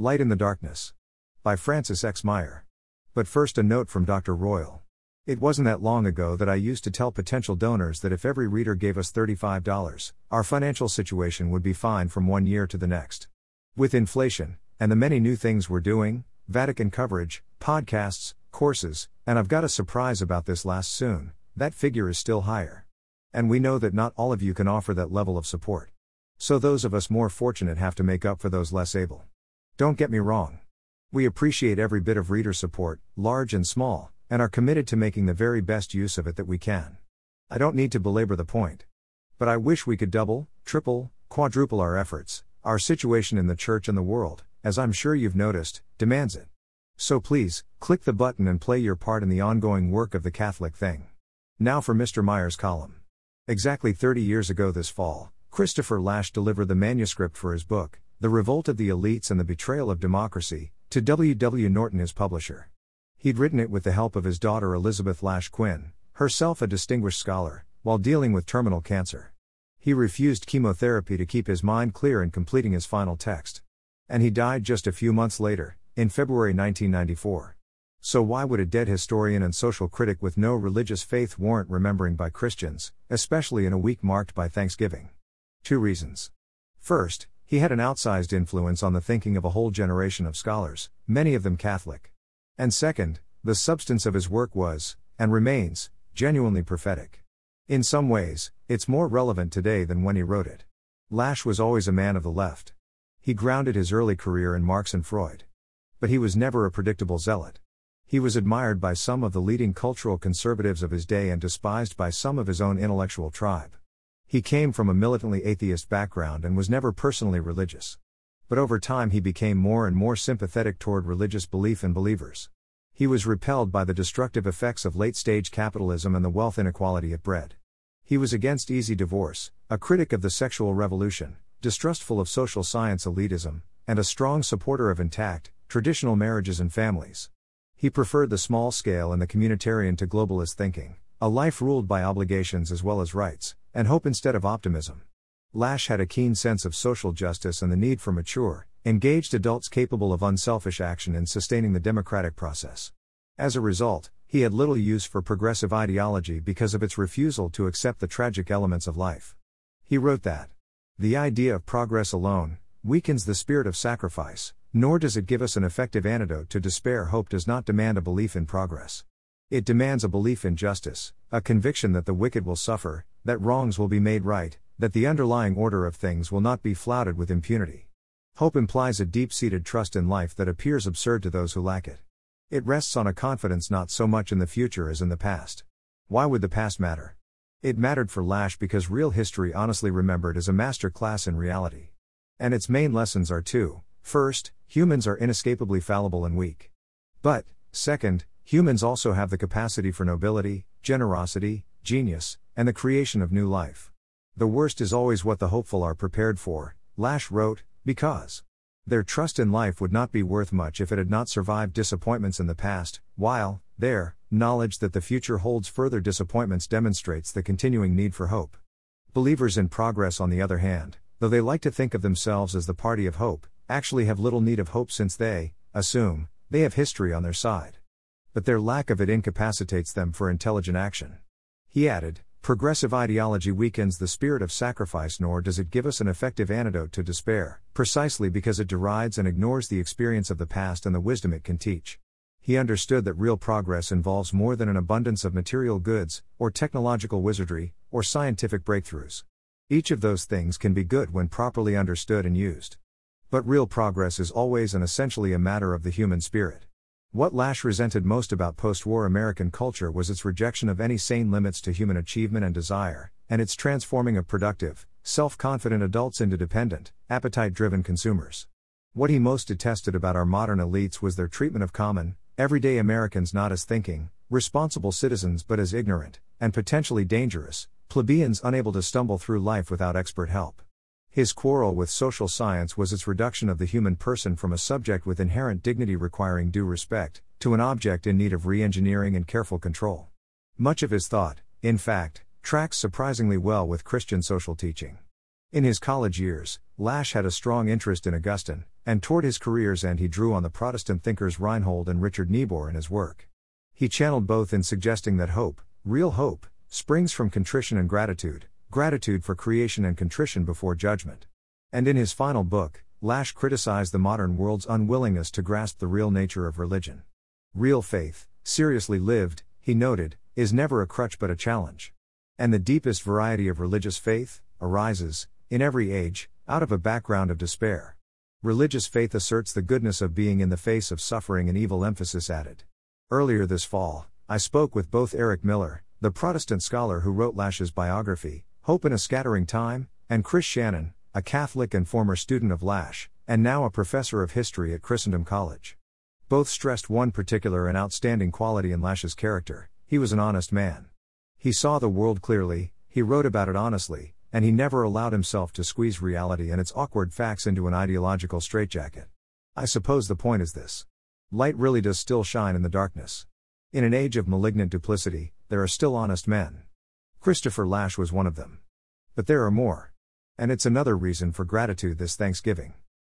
Light in the Darkness. By Francis X. Maier. But first, a note from Dr. Royal. It wasn't that long ago that I used to tell potential donors that if every reader gave us $35, our financial situation would be fine from one year to the next. With inflation, and the many new things we're doing Vatican coverage, podcasts, courses, and I've got a surprise about this last soon that figure is still higher. And we know that not all of you can offer that level of support. So those of us more fortunate have to make up for those less able. Don't get me wrong. We appreciate every bit of reader support, large and small, and are committed to making the very best use of it that we can. I don't need to belabor the point. But I wish we could double, triple, quadruple our efforts. Our situation in the church and the world, as I'm sure you've noticed, demands it. So please, click the button and play your part in the ongoing work of the Catholic thing. Now for Mr. Maier's column. Exactly 30 years ago this fall, Christopher Lasch delivered the manuscript for his book, The Revolt of the Elites and the Betrayal of Democracy, to W. W. Norton, his publisher. He'd written it with the help of his daughter Elisabeth Lasch Quinn, herself a distinguished scholar, while dealing with terminal cancer. He refused chemotherapy to keep his mind clear in completing his final text. And he died just a few months later, in February 1994. So, why would a dead historian and social critic with no religious faith warrant remembering by Christians, especially in a week marked by Thanksgiving? Two reasons. First, he had an outsized influence on the thinking of a whole generation of scholars, many of them Catholic. And second, the substance of his work was, and remains, genuinely prophetic. In some ways, it's more relevant today than when he wrote it. Lasch was always a man of the left. He grounded his early career in Marx and Freud. But he was never a predictable zealot. He was admired by some of the leading cultural conservatives of his day and despised by some of his own intellectual tribe. He came from a militantly atheist background and was never personally religious but over time he became more and more sympathetic toward religious belief and believers. He was repelled by the destructive effects of late stage capitalism and the wealth inequality it bred. He was against easy divorce, a critic of the sexual revolution, distrustful of social science elitism, and a strong supporter of intact, traditional marriages and families. He preferred the small scale and the communitarian to globalist thinking, a life ruled by obligations as well as rights, and hope instead of optimism. Lasch had a keen sense of social justice and the need for mature, engaged adults capable of unselfish action in sustaining the democratic process. As a result, he had little use for progressive ideology because of its refusal to accept the tragic elements of life. He wrote that the idea of progress alone weakens the spirit of sacrifice, nor does it give us an effective antidote to despair. Hope does not demand a belief in progress. It demands a belief in justice, a conviction that the wicked will suffer, that wrongs will be made right, that the underlying order of things will not be flouted with impunity. Hope implies a deep seated trust in life that appears absurd to those who lack it. It rests on a confidence not so much in the future as in the past. Why would the past matter? It mattered for Lasch because real history honestly remembered is a master class in reality. And its main lessons are two first, humans are inescapably fallible and weak. But, second, humans also have the capacity for nobility, generosity, genius, and the creation of new life. The worst is always what the hopeful are prepared for, Lasch wrote, because their trust in life would not be worth much if it had not survived disappointments in the past, while, their knowledge that the future holds further disappointments demonstrates the continuing need for hope. Believers in progress, on the other hand, though they like to think of themselves as the party of hope, actually have little need of hope since they, assume, they have history on their side. But their lack of it incapacitates them for intelligent action. He added, Progressive ideology weakens the spirit of sacrifice, nor does it give us an effective antidote to despair, precisely because it derides and ignores the experience of the past and the wisdom it can teach. He understood that real progress involves more than an abundance of material goods, or technological wizardry, or scientific breakthroughs. Each of those things can be good when properly understood and used. But real progress is always and essentially a matter of the human spirit. What Lasch resented most about post war American culture was its rejection of any sane limits to human achievement and desire, and its transforming of productive, self confident adults into dependent, appetite driven consumers. What he most detested about our modern elites was their treatment of common, everyday Americans not as thinking, responsible citizens but as ignorant, and potentially dangerous, plebeians unable to stumble through life without expert help. His quarrel with social science was its reduction of the human person from a subject with inherent dignity requiring due respect, to an object in need of re engineering and careful control. Much of his thought, in fact, tracks surprisingly well with Christian social teaching. In his college years, Lasch had a strong interest in Augustine, and toward his career's end he drew on the Protestant thinkers Reinhold and Richard Niebuhr in his work. He channeled both in suggesting that hope, real hope, springs from contrition and gratitude, gratitude for creation and contrition before judgment. And in his final book, Lasch criticized the modern world's unwillingness to grasp the real nature of religion. Real faith, seriously lived, he noted, is never a crutch but a challenge. And the deepest variety of religious faith arises, in every age, out of a background of despair. Religious faith asserts the goodness of being in the face of suffering and evil emphasis added. Earlier this fall, I spoke with both Eric Miller, the Protestant scholar who wrote Lasch's biography, Hope in a Scattering Time, and Chris Shannon, a Catholic and former student of Lasch, and now a professor of history at Christendom College. Both stressed one particular and outstanding quality in Lasch's character he was an honest man. He saw the world clearly, he wrote about it honestly, and he never allowed himself to squeeze reality and its awkward facts into an ideological straitjacket. I suppose the point is this light really does still shine in the darkness. In an age of malignant duplicity, there are still honest men. Christopher Lasch was one of them. But there are more. And it's another reason for gratitude this Thanksgiving.